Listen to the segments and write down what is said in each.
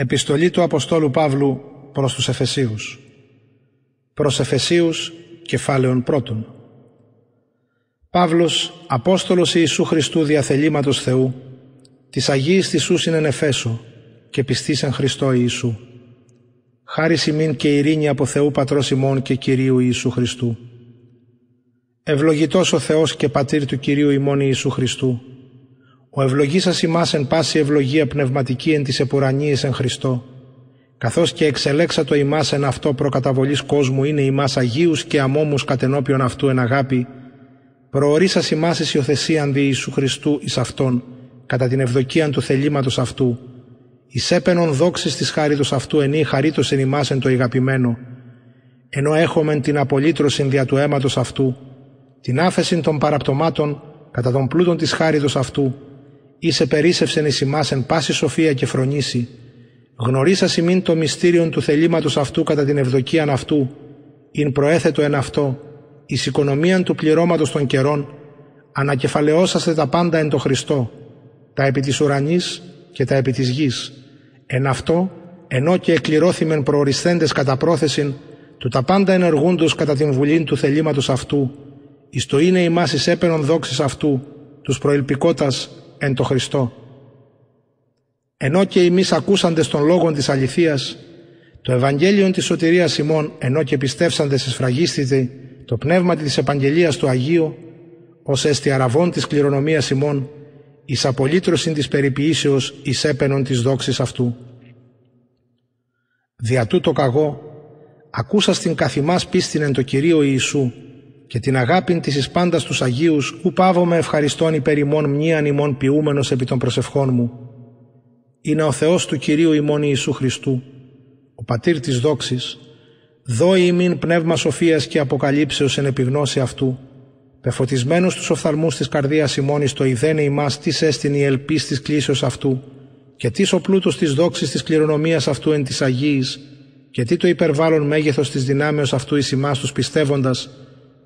Επιστολή του Αποστόλου Παύλου προς τους Εφεσίους. Προς Εφεσίους κεφάλαιον πρώτον. Παύλος, Απόστολος Ιησού Χριστού διαθελήματος Θεού της Αγίης της Σούσιν εν Εφέσω και πιστής εν Χριστώ Ιησού. Χάρη ημίν και ειρήνη από Θεού Πατρός ημών και Κυρίου Ιησού Χριστού. Ευλογητός ο Θεός και Πατήρ του Κυρίου ημών Ιησού Χριστού ο ευλογήσας ημάς εν πάση ευλογία πνευματική εν της επουρανίης εν Χριστώ, καθώς και εξελέξατο ημάς εν αυτό προκαταβολής κόσμου είναι ημάς Αγίους και αμόμους κατενόπιον αυτού εν αγάπη, προορίσας ημάς εις υιοθεσίαν δι Ιησού Χριστού εις Αυτόν, κατά την ευδοκίαν του θελήματος αυτού, εις έπαινον δόξης της χάριτος αυτού ενή χαρίτος εν ημάς εν το ηγαπημένο, ενώ έχομεν την απολύτρωσιν δια του αίματος αυτού, την άφεσιν των παραπτωμάτων κατά τον πλούτον της χάριτος αυτού, είσαι περίσευσεν εις ημάς εν πάση σοφία και φρονήσει, γνωρίσας ημίν το μυστήριον του θελήματος αυτού κατά την ευδοκίαν αυτού, ειν προέθετο εν αυτό, εις οικονομίαν του πληρώματος των καιρών, ανακεφαλαιώσαστε τα πάντα εν το Χριστό, τα επί της ουρανής και τα επί της γης. Εν αυτό, ενώ και εκληρώθημεν προορισθέντες κατά πρόθεσιν, του τα πάντα ενεργούντος κατά την βουλήν του θελήματος αυτού, εις το είναι ημάς εις έπαινον δόξης αυτού, τους προελπικότας εν το Χριστό. Ενώ και εμείς ακούσαντες των λόγων της αληθείας, το Ευαγγέλιο της σωτηρίας ημών, ενώ και πιστεύσαντες εσφραγίστητε το πνεύμα της επαγγελίας του Αγίου, ως έστι αραβών της κληρονομίας ημών, εις απολύτρωσιν της περιποιήσεως εις έπαινον της δόξης αυτού. Δια τούτο καγώ, ακούσα στην καθημάς πίστην εν το Κυρίο Ιησού, και την αγάπην της εις πάντας τους Αγίους, ου πάβω με ευχαριστών υπέρ ημών μνήαν ημών ποιούμενος επί των προσευχών μου. Είναι ο Θεός του Κυρίου ημών Ιησού Χριστού, ο Πατήρ της δόξης, δώει ημίν πνεύμα σοφίας και αποκαλύψεως εν επιγνώση αυτού, πεφωτισμένους τους οφθαλμούς της καρδίας ημών εις το ιδένε ημάς τις έστειν η ελπίς της κλήσεως αυτού, και τι ο πλούτος της δόξης της κληρονομίας αυτού εν της Αγίης, και τι το υπερβάλλον μέγεθος της δυνάμεως αυτού εις ημάς τους πιστεύοντας,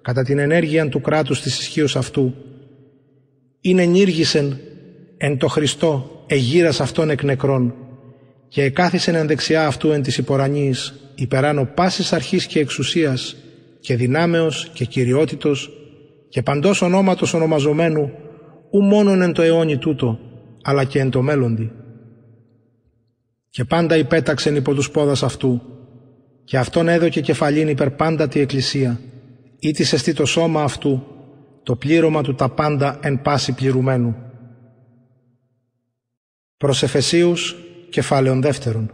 κατά την ενέργεια του κράτους της ισχύω αυτού, είναι ενήργησεν εν το Χριστό εγύρας αυτών εκ νεκρών και εκάθισεν εν δεξιά αυτού εν της υπορανής υπεράνω πάσης αρχής και εξουσίας και δυνάμεως και κυριότητος και παντός ονόματος ονομαζομένου ου μόνον εν το αιώνι τούτο αλλά και εν το μέλλοντι. Και πάντα υπέταξεν υπό τους πόδας αυτού και αυτόν έδωκε κεφαλήν υπερ πάντα τη Εκκλησία ή της εστί το σώμα αυτού, το πλήρωμα του τα πάντα εν πάση πληρουμένου. Προς Εφεσίους, κεφάλαιον δεύτερον.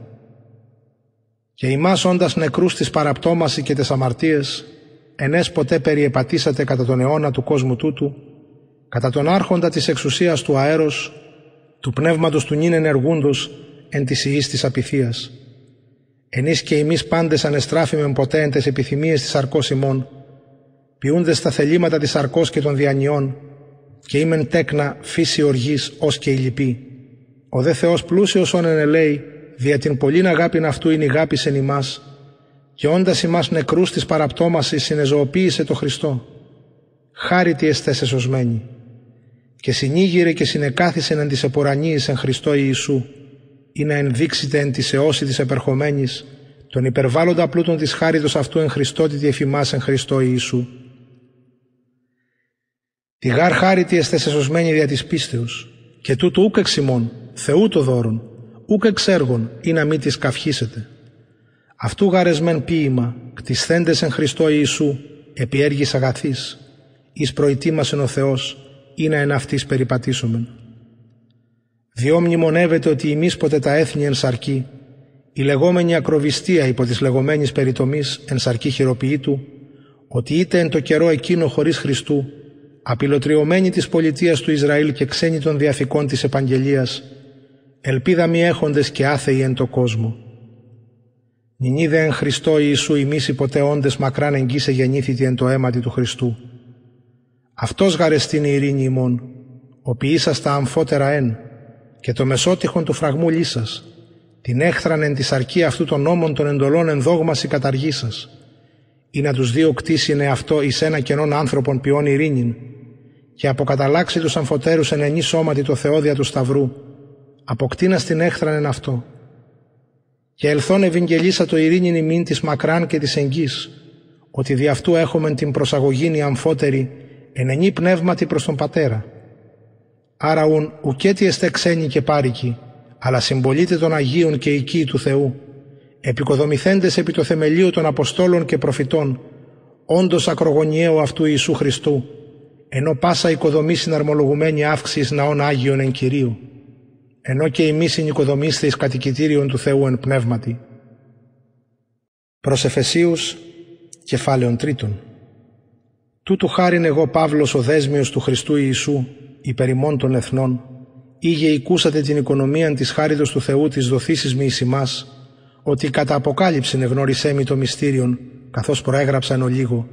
Και ημάς όντας νεκρούς της παραπτώμασης και τις αμαρτίες, ενές ποτέ περιεπατήσατε κατά τον αιώνα του κόσμου τούτου, κατά τον άρχοντα της εξουσίας του αέρος, του πνεύματος του νυν ενεργούντος εν της ιής της απειθίας. Ενείς και εμείς πάντες ανεστράφημεν ποτέ εν τες επιθυμίες της αρκός ημών, ποιούνται στα θελήματα της αρκός και των διανιών καιήμεν τέκνα φύση οργής ως και η λυπή. Ο δε Θεός πλούσιος όν ενελέει, δια την πολλήν αγάπην αυτού είναι η αγάπη εν ημάς, και όντας ημάς νεκρούς της παραπτώμασης συνεζωοποίησε το Χριστό. Χάρητη εστές εσωσμένη. Και συνήγηρε και συνεκάθισεν εν της επορανίης εν Χριστώ Ιησού, ή να ενδείξετε εν της αιώση της επερχομένης, τον υπερβάλλοντα πλούτων της χάριτος αυτού εν Χριστότητη εφημάς εν Χριστώ Ιησού Τη γάρ χάρητη εστέ εσωσμένη δια της πίστεως, και τούτο ούκ εξημών, Θεού το δώρον, ούκ εξέργων, ή να μη της καυχήσετε. Αυτού γαρεσμέν ποίημα, κτισθέντες εν Χριστώ Ιησού, επί έργης αγαθής, εις προητήμασεν ο Θεός, ή να εν αυτής περιπατήσομεν. Διό μνημονεύεται ότι εμείς ποτέ τα έθνη εν σαρκή, η λεγόμενη ακροβιστία υπό της λεγόμενης περιτομής εν σαρκή χειροποιήτου, ότι είτε εν το καιρό εκείνο χωρίς Χριστού απειλοτριωμένοι της πολιτείας του Ισραήλ και ξένοι των διαθηκών της επαγγελίας, ελπίδα μη έχοντες και άθεοι εν το κόσμο. Νινίδε εν Χριστώ Ιησού ημίση ποτέ όντες μακράν εγγύσε γεννήθητη εν το αίματι του Χριστού. Αυτός γαρεστήν η ειρήνη ημών, ο ποιήσας αμφότερα εν, και το μεσότυχον του φραγμού λύσας, την έχθραν εν της αρκή αυτού των νόμων των εντολών εν δόγμαση καταργήσας, ή να τους δύο κτίσινε αυτό εις ένα κενόν άνθρωπον ποιόν ειρήνην και αποκαταλάξει τους αμφωτέρους εν ενή σώματι το θεόδια του Σταυρού, αποκτήνα στην έχθραν εν αυτό. και ελθόν ευηγγελίσα το ειρήνην ημίν της μακράν και της εγγύς, ότι δι' αυτού έχομεν την προσαγωγήνη αμφότερη, ενενή πνεύματι προς τον Πατέρα. Άρα ουν ουκέτι εστέ ξένοι και πάρικοι, αλλά συμπολίτε των Αγίων και οικοί του Θεού, επικοδομηθέντες επί το θεμελίο των Αποστόλων και Προφητών, όντως ακρογωνιαίου αυτού Ιησού Χριστού, ενώ πάσα οικοδομή συναρμολογουμένη αύξησης ναών Άγιων εν Κυρίου, ενώ και εμείς συνοικοδομήστε εις κατοικητήριον του Θεού εν πνεύματι. Προς Εφεσίους, κεφάλαιον τρίτον. Τούτου χάριν εγώ Παύλος ο δέσμιος του Χριστού Ιησού, υπερημών των εθνών, ήγε οικούσατε την οικονομία της χάριτος του Θεού της δοθήσης μη εις ότι κατά αποκάλυψην εγνώρισέ μη το μυστήριον, καθώς προέγραψα εν ολίγο,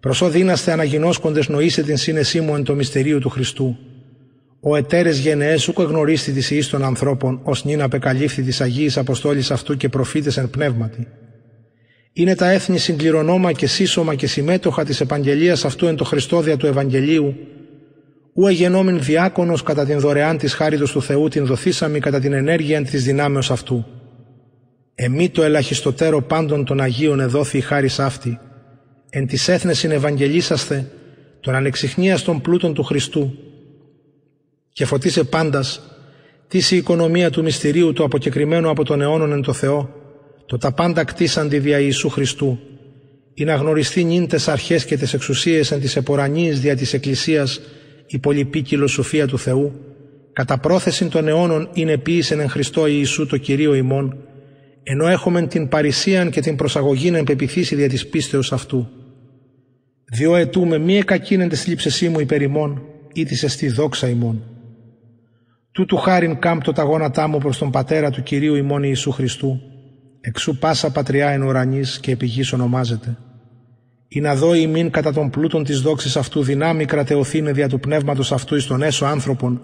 προσώ δύναστε αναγινώσκοντες νοήσε την σύνεσή μου εν το μυστηρίου του Χριστού, ο εταίρες γενναίες ούκο γνωρίστη της ιή των ανθρώπων, ως νυν απεκαλύφθη της Αγίη Αποστόλης αυτού και προφήτες εν πνεύματι. Είναι τα έθνη συγκληρονόμα και σύσσωμα και συμμέτοχα της επαγγελία αυτού εν το Χριστόδια του Ευαγγελίου, ου εγενόμην διάκονος κατά την δωρεάν της χάριτο του Θεού την δοθήσαμι κατά την ενέργεια της δυνάμεως αυτού. Εμεί το ελαχιστοτέρο πάντων των Αγίων εδόθη η χάρη αυτή, εν τη έθνεσιν Ευαγγελίσαστε, των ανεξιχνίας των πλούτων του Χριστού, και φωτίσε πάντας τι η οικονομία του μυστηρίου του αποκεκριμένου από τον αιώνων εν το Θεό, το τα πάντα κτίσαντι δια Ιησού Χριστού, ή να γνωριστεί νυν τες αρχές και τες εξουσίες εν της επορανής δια της Εκκλησίας η πολυπίκυλο σοφία του Θεού, κατά πρόθεση των αιώνων είναι ποιήσεν εν Χριστώ Ιησού το Κυρίο ημών, ενώ έχουμε την παρησίαν και την προσαγωγήν εν πεπιθήσει δια της πίστεως αυτού. Διό ετούμε μη εκακίνεντε θλίψεσή μου υπερ ημών, ή της εστί δόξα ημών. Τούτου χάριν κάμπτω τα γόνατά μου προς τον Πατέρα του Κυρίου ημών Ιησού Χριστού, εξού πάσα πατριά εν ουρανής και επί ονομάζεται. Ή να δω ημίν κατά τον πλούτον της δόξης αυτού δυνάμει κρατεωθήνε δια του πνεύματος αυτού εις τον έσω άνθρωπον,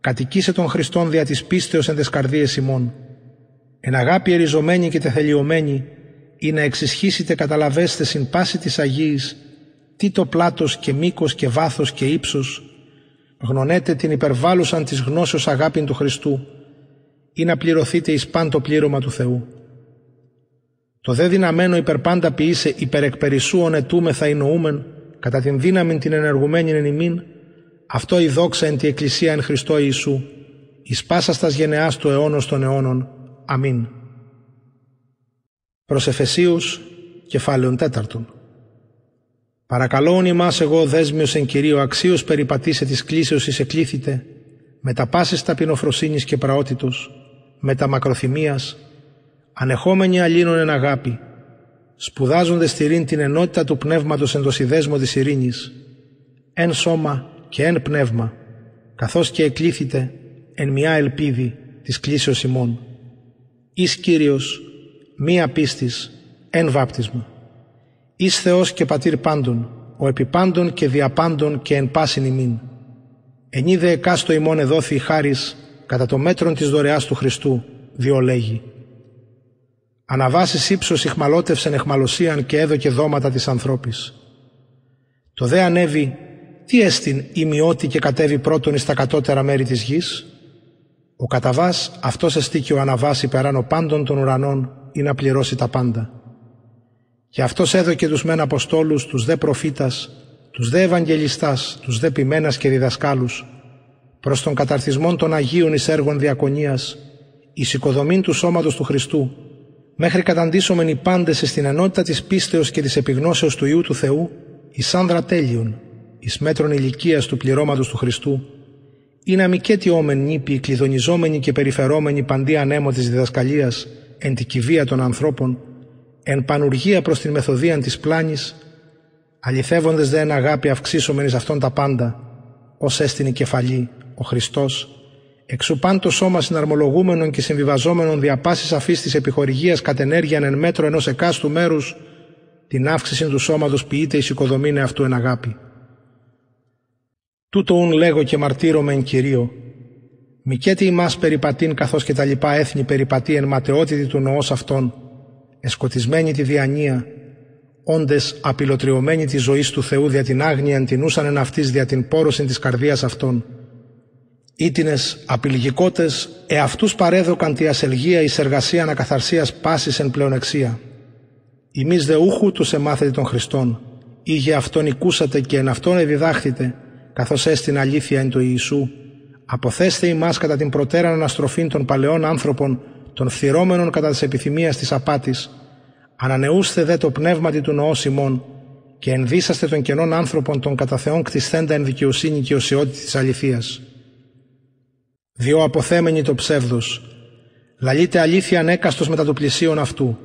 κατοικήσε τον Χριστόν δια της πίστεως εν τες καρδίες ημών, εν αγάπη εριζωμένη και τεθελειωμένη, ή να εξισχύσετε καταλαβέστε συν πάση της Αγίης, τι το πλάτος και μήκος και βάθος και ύψος, γνωνέτε την υπερβάλλουσαν της γνώσεως αγάπην του Χριστού ή να πληρωθείτε εις πάντο πλήρωμα του Θεού. Το δε δυναμένο υπερπάντα ποιήσε υπερεκπερισσού ονετούμεθα εννοούμεν κατά την δύναμη την ενεργουμένη εν ημίν, αυτό η δόξα εν τη Εκκλησία εν Χριστώ Ιησού, εις πάσαστας γενεάς του αιώνος των αιώνων. Αμήν. Προς Εφεσίους, κεφάλαιον τέταρτον. Παρακαλώ ημάς εγώ δέσμιος εν Κυρίω αξίως περιπατήσε της κλήσεως εις εκλήθητε, με τα πάσης ταπεινοφροσύνης και πραότητος, με τα μακροθυμίας, ανεχόμενοι αλλήνων εν αγάπη, σπουδάζονται στηρήν την ενότητα του πνεύματος εν το συνδέσμο της ειρήνης, εν σώμα και εν πνεύμα, καθώς και εκλήθητε εν μια ελπίδη της κλήσεως ημών. Εις Κύριος, μία πίστης, εν βάπτισμα. Εις Θεός και Πατήρ πάντων, ο επιπάντων και διαπάντων και εν πάσιν ημίν. Ενίδε εκάστο ημών εδόθη η χάρις κατά το μέτρον της δωρεάς του Χριστού, διό λέγει. Αναβάσεις ύψος ηχμαλώτευσεν εχμαλωσίαν και έδωκε δώματα της ανθρώπης. Το δε ανέβη, τι έστιν ημιώτη και κατέβει πρώτον εις τα κατώτερα μέρη της γης; Ο καταβάς αυτός εστίκει ο αναβάς υπεράνω πάντων των ουρανών ή να πληρώσει τα πάντα. Και αυτός έδωκε τους μεν Αποστόλους, τους δε προφήτας, τους δε Ευαγγελιστάς, τους δε ποιμένας και διδασκάλους, προς τον καταρτισμό των Αγίων εις έργων διακονίας, εις οικοδομήν του σώματος του Χριστού, μέχρι καταντήσομεν οι πάντες στην ενότητα της πίστεως και της επιγνώσεως του Ιού του Θεού, εις άνδρα τέλειων, εις μέτρων ηλικίας του πληρώματος του Χριστού, ή να μη και όμεν νύπη, κλειδονιζόμενοι και περιφερόμενοι παντή ανέμο της διδασκαλίας, εν τη κηβεία των ανθρώπων, εν πανουργία προς την μεθοδίαν της πλάνης, αληθεύοντες δε εν αγάπη αυξήσομενης αυτών τα πάντα, ως έστειν η κεφαλή, ο Χριστός, εξουπάν το σώμα συναρμολογούμενων και συμβιβαζόμενων δια πάσης αφής της επιχορηγίας κατ' ενέργειαν εν μέτρο ενός εκάστου μέρους, την αύξηση του σώματος ποιείται εις οικοδομήνε αυτού εν αγάπη. Τούτο ουν λέγω και μαρτύρομαι εν Κυρίω, Μικέτι ημάς περιπατήν καθώς και τα λοιπά έθνη περιπατεί εν ματαιότητη του νοός αυτών, εσκοτισμένοι τη διανία, όντες απειλοτριωμένοι της ζωής του Θεού δια την άγνοια την ούσαν εν αυτής δια την πόρωση της καρδίας αυτών. Ήτινες απειλγικότες εαυτούς παρέδωκαν τη ασελγία εις εργασία ανακαθαρσίας πάσης εν πλεονεξία. Ημείς δε ούχου τους εμάθετε των Χριστών, ή για αυτόν οικούσατε και εν αυτόν εδιδάχθητε, καθώς έστειν αλήθεια εν το Ιησού, αποθέστε ημάς κατά την προτέραν αναστροφή των παλαιών άνθρωπων, των φθυρώμενων κατά της επιθυμίας της απάτης, ανανεούστε δε το πνεύματι του νοός ημών, και ενδύσαστε των κενών άνθρωπων των κατά Θεόν κτισθέντα εν δικαιοσύνη και οσιότητα της αληθείας. Διό αποθέμενοι το ψεύδος, λαλείτε αλήθεια ανέκαστος μετά το πλησίον αυτού,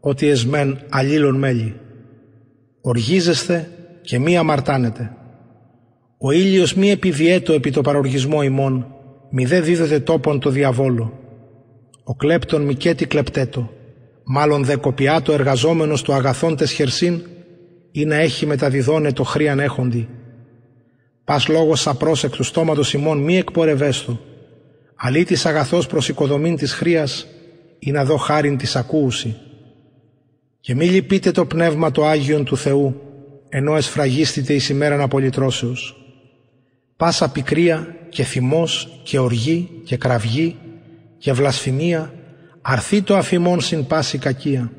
ότι εσμέν αλλήλων μέλη. Οργίζεστε και μη αμαρτάνετε. Ο ήλιος μη επιδιέτω επί το παροργισμό ημών, μη δε δίδεται τόπον το διαβόλο. Ο κλέπτον μη κέτι κλεπτέτο, μάλλον δε κοπιάτο εργαζόμενος του αγαθών τεσχερσίν, ή να έχει μεταδιδώνε το χρίαν έχοντι. Πας λόγος απρόσεκτου στόματος ημών μη εκπορευέστο, αλήτης αγαθός προς οικοδομήν της χρίας, ή να δω χάριν της ακούουση. Και μη λυπείτε το πνεύμα το Άγιον του Θεού, ενώ εσφραγίστητε εις ημέραν απολυτρώσεως. Πάσα πικρία και θυμός και οργή και κραυγή και βλασφημία, αρθεί το αφημών συν πάση κακία.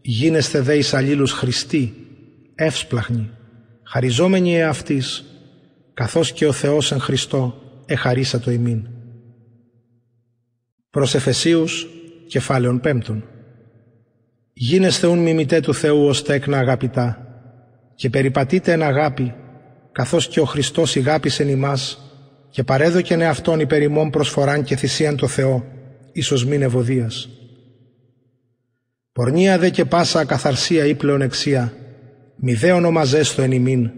Γίνεστε δε εις αλλήλους Χριστοί, εύσπλαχνοι, χαριζόμενοι εαυτής, καθώς και ο Θεός εν Χριστώ εχαρίσα το ημίν. Προς Εφεσίους, κεφάλαιον πέμπτον. Γίνεστε ούν μιμητέ του Θεού ως τέκνα αγαπητά και περιπατείτε εν αγάπη, καθώς και ο Χριστός ηγάπησεν ημάς και παρέδοκεν εαυτόν υπερημών προσφοράν και θυσίαν το Θεό, ίσως μην ευωδίας. Πορνεία δε και πάσα ακαθαρσία ή πλεονεξία, μη δε ονομαζέστο εν ημίν,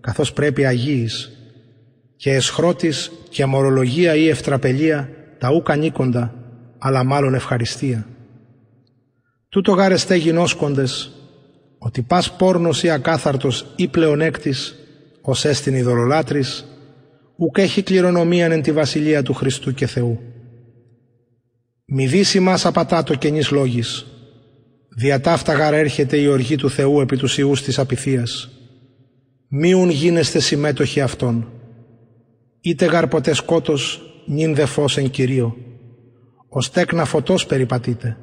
καθώς πρέπει αγίης, και εσχρότης και αμορολογία ή ευτραπελία τα ούκα ανήκοντα, αλλά μάλλον ευχαριστία. Τούτο γάρεστε γινώσκοντες, ότι πας πόρνος ή ακάθαρτος ή πλεονέκτης, ως έστιν ειδωλολάτρης, ουκ έχει κληρονομίαν εν τη βασιλεία του Χριστού και Θεού. Μη δύση μας απατάτο καινής λόγης, Δια ταύτα γαρ έρχεται η οργή του Θεού επί τους ιούς της απειθίας. Μίουν γίνεστε συμμέτοχοι αυτών. Είτε γαρ ποτέ σκότος, νυν δε φως εν Κυρίω. Ως τέκνα φωτός περιπατείτε.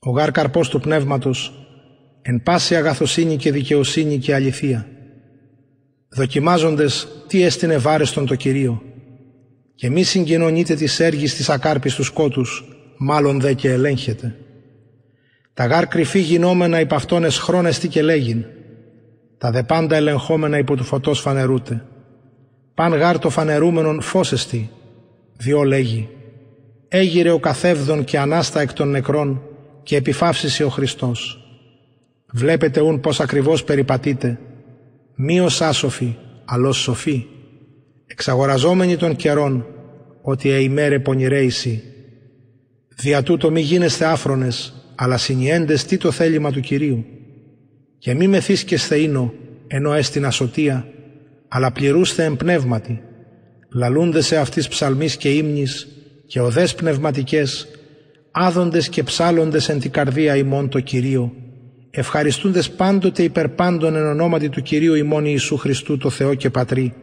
Ο γαρ καρπός του πνεύματος, εν πάση αγαθοσύνη και δικαιοσύνη και αληθεία. Δοκιμάζοντες τι έστεινε βάρεστον το Κυρίο. Και μη συγκοινωνείτε τις έργης της ακάρπης του σκότους, μάλλον δε και ελέγχετε. Τα γάρ κρυφή γινόμενα υπ' αυτόν εσχρόνεστη και λέγειν. Τα δε πάντα ελεγχόμενα υπό του φωτός φανερούτε. Παν γάρ το φανερούμενον φώσεστη, διό λέγει. Έγειρε ο καθεύδον και ανάστα εκ των νεκρών και επιφάυσισε ο Χριστός. Βλέπετε ούν πως ακριβώς περιπατείτε, μη ως άσοφοι, αλλά σοφοί, εξαγοραζόμενοι των καιρών, ότι εημέρε πονηρέησι. Δια τούτο μη γίνεστε άφρονες, αλλά συνιέντες τι το θέλημα του Κυρίου. Και μη μεθύσκεσθε ίνο, ενώ έστειν ασωτεία, αλλά πληρούστε εμπνεύματι, λαλούνται σε αυτής ψαλμής και ύμνης και οδές πνευματικές, άδοντες και ψάλλοντες εν την καρδία ημών το Κυρίο, ευχαριστούντες πάντοτε υπερπάντων εν ονόματι του Κυρίου ημών Ιησού Χριστού το Θεό και Πατρί,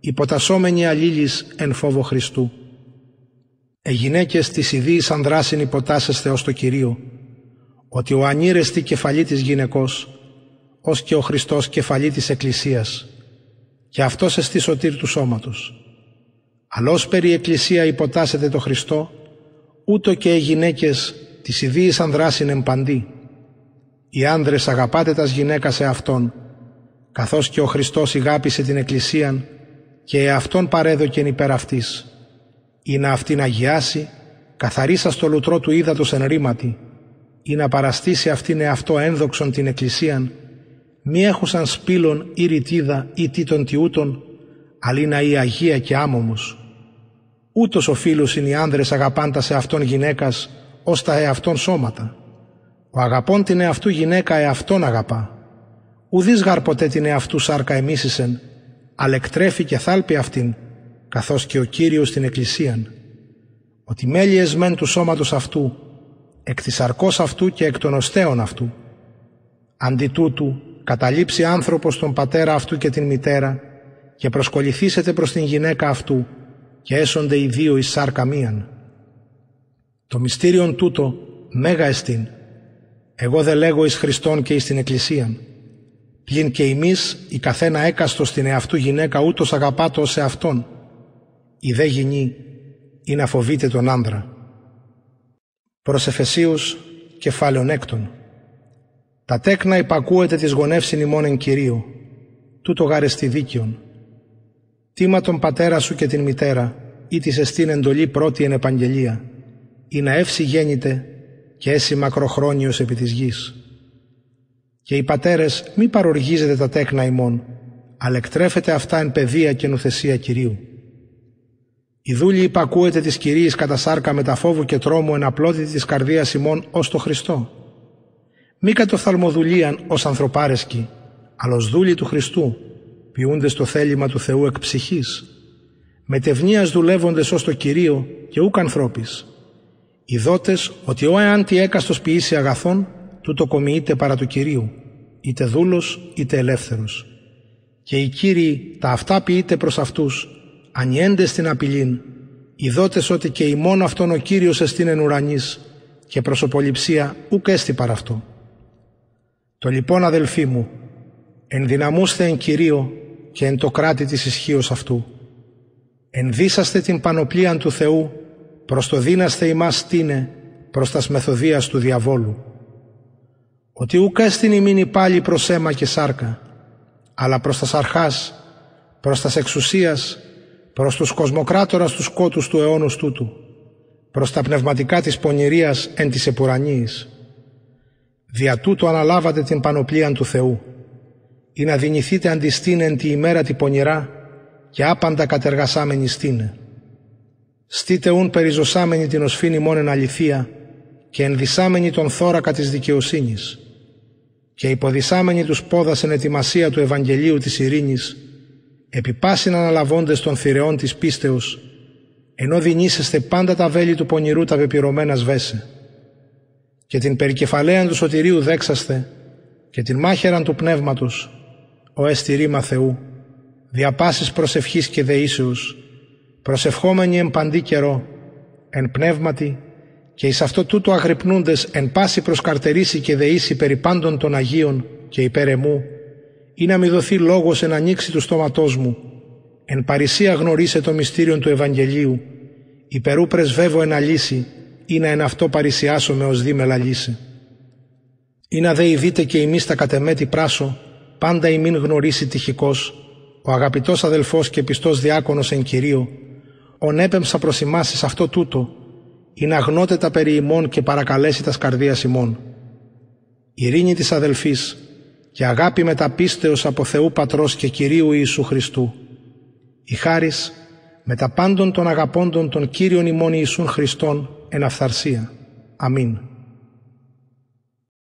υποτασσόμενοι αλλήλεις εν φόβο Χριστού. Ε γυναίκες της ιδίης ανδράσιν υποτάσσεστε ως το Κυρίο, ότι ο ανήρεστη κεφαλή της γυναικός, ως και ο Χριστός κεφαλή της Εκκλησίας, και αυτός εστι σωτήρ του σώματος. Αλλώς περί Εκκλησία υποτάσσεται το Χριστό, ούτω και οι γυναίκες της ιδίης ανδράσιν εμπαντή. Οι άνδρες αγαπάτε τας γυναίκας σε Αυτόν, καθώς και ο Χριστός ηγάπησε την Εκκλησίαν και εαυτόν παρέδοκεν υπέρ αυτής, ή να αυτήν αγιάσει, καθαρίσα στο λουτρό του ύδατος εν ρήματι, ή να παραστήσει αυτήν εαυτό ένδοξον την Εκκλησίαν, μη έχουσαν σπήλων ή ρητίδα ή τίτων τιούτων, αλίνα ή αγία και άμωμος. Ούτως ο φίλος είναι οι άνδρες αγαπάντας σε αυτόν γυναίκας, ως τα εαυτόν σώματα. Ο αγαπών την εαυτού γυναίκα εαυτόν αγαπά. Ουδής γαρ ποτέ την εαυτού σάρκα εμίσησεν, αλλά εκτρέφει και θάλπει αυτήν, καθώς και ο Κύριος την Εκκλησίαν. Ότι μέλη εσμέν του σώματος αυτού, εκ της αρκός αυτού και εκ των οστέων αυτού. Αντί τούτου, καταλήψει άνθρωπος τον πατέρα αυτού και την μητέρα και προσκοληθήσετε προς την γυναίκα αυτού και έσονται οι δύο εις σάρκα μίαν. Το μυστήριον τούτο μέγα εστίν. Εγώ δε λέγω εις Χριστόν και εις την Εκκλησίαν. Πλην και εμείς η καθένα έκαστος στην εαυτού γυναίκα ούτως αγαπάτο σε αυτόν. Η δε γυνή ή να φοβείτε τον άνδρα. Προς Εφεσίους κεφάλαιον έκτον. Τα τέκνα υπακούεται της γονεύσιν ημών εν Κυρίου, τούτο γάρεστη δίκαιον. Τίμα τον πατέρα σου και την μητέρα, ή της εστίν εντολή πρώτη εν επαγγελία, ή να εύση γέννητε και έσυ μακροχρόνιος επί της γης. Και οι πατέρες μη παροργίζετε τα τέκνα ημών, αλλά εκτρέφετε αυτά εν παιδεία και νουθεσία Κυρίου. Η δούλη υπακούεται της Κυρίης κατά σάρκα με τα φόβου και τρόμου εν απλότητη της καρδίας ημών ως το Χριστό. Μη κατοφθαλμοδουλίαν ως ανθρωπάρεσκοι, αλλά ως δούλοι του Χριστού, ποιούνται στο θέλημα του Θεού εκ ψυχής, μετευνίας δουλεύοντες ως το Κυρίο και ούκ ανθρώπης. Οι δότες ότι ο εάν τι έκαστος ποιήσει αγαθόν, τούτο κομιείται παρά του Κυρίου, είτε δούλος είτε ελεύθερος. Και οι Κύριοι τα αυτά ποιείται προς αυτούς, ανιέντε στην απειλήν, ειδότες ότι και ημών αυτόν ο Κύριος εστίν εν ουρανής και προσωποληψία ουκ έστι παρά αυτό. Το λοιπόν αδελφοί μου, ενδυναμούστε εν Κυρίω και εν το κράτη της ισχύως αυτού. Ενδύσαστε την πανοπλίαν του Θεού, προς το δίναστε ημάς στήνε, προς τας μεθοδίας του διαβόλου. Ότι ουκ έστιν ημίν πάλι προς αίμα και σάρκα, αλλά προς τας αρχάς, προς τας εξουσίας, προς τους κοσμοκράτορας τους σκότους του αιώνους τούτου, προς τα πνευματικά της πονηρίας εν της επουρανίης. Δια τούτου αναλάβατε την πανοπλία του Θεού, ή να δυνηθείτε αντιστήν εν τη ημέρα τη πονηρά και άπαντα κατεργασάμενη στήνε. Στείτε ούν περιζωσάμενη την οσφήνη μόνεν αληθεία και ενδυσάμενη τον θώρακα της δικαιοσύνης. Και υποδισάμενη τους πόδας εν ετοιμασία του Ευαγγελίου της ειρήνης επιπάσιν αναλαβώντες των θηρεών της πίστεως, ενώ δινήσεστε πάντα τα βέλη του πονηρού τα πεπειρωμένα σβέσε, και την περικεφαλαίαν του σωτηρίου δέξαστε, και την μάχαιραν του πνεύματος, ο εστηρήμα Θεού, διαπάσης προσευχής και δεήσεως, προσευχόμενοι εν παντή καιρό, εν πνεύματι, και εις αυτό τούτο αγρυπνούντες εν πάση προσκαρτερήσει και δεήσει περί πάντων των Αγίων και υπέρ εμού, ή να μη δοθεί λόγος εν ανοίξει του στόματός μου, εν παρησία γνωρίσε το μυστήριο του Ευαγγελίου, υπερού πρεσβεύω εν αλύση, ή να εν αυτό παρησιάσω με ως δίμελα λύση. Ή να δε ειδείτε και εμείς τα κατεμέτη πράσο, πάντα ημίν γνωρίσει τυχικός, ο αγαπητός αδελφός και πιστός διάκονος εν Κυρίω, ον έπεμψα προς ημάς αυτό τούτο, ή να γνώτε τα περί ημών και παρακαλέσει τας σκαρδίας ημών. Ειρήνη της αδελφής, και αγάπη μεταπίστεως από Θεού Πατρός και Κυρίου Ιησού Χριστού. Η χάρις με τα πάντων των αγαπώντων των Κύριων ημών Ιησούν Χριστών εν αυθαρσία. Αμήν.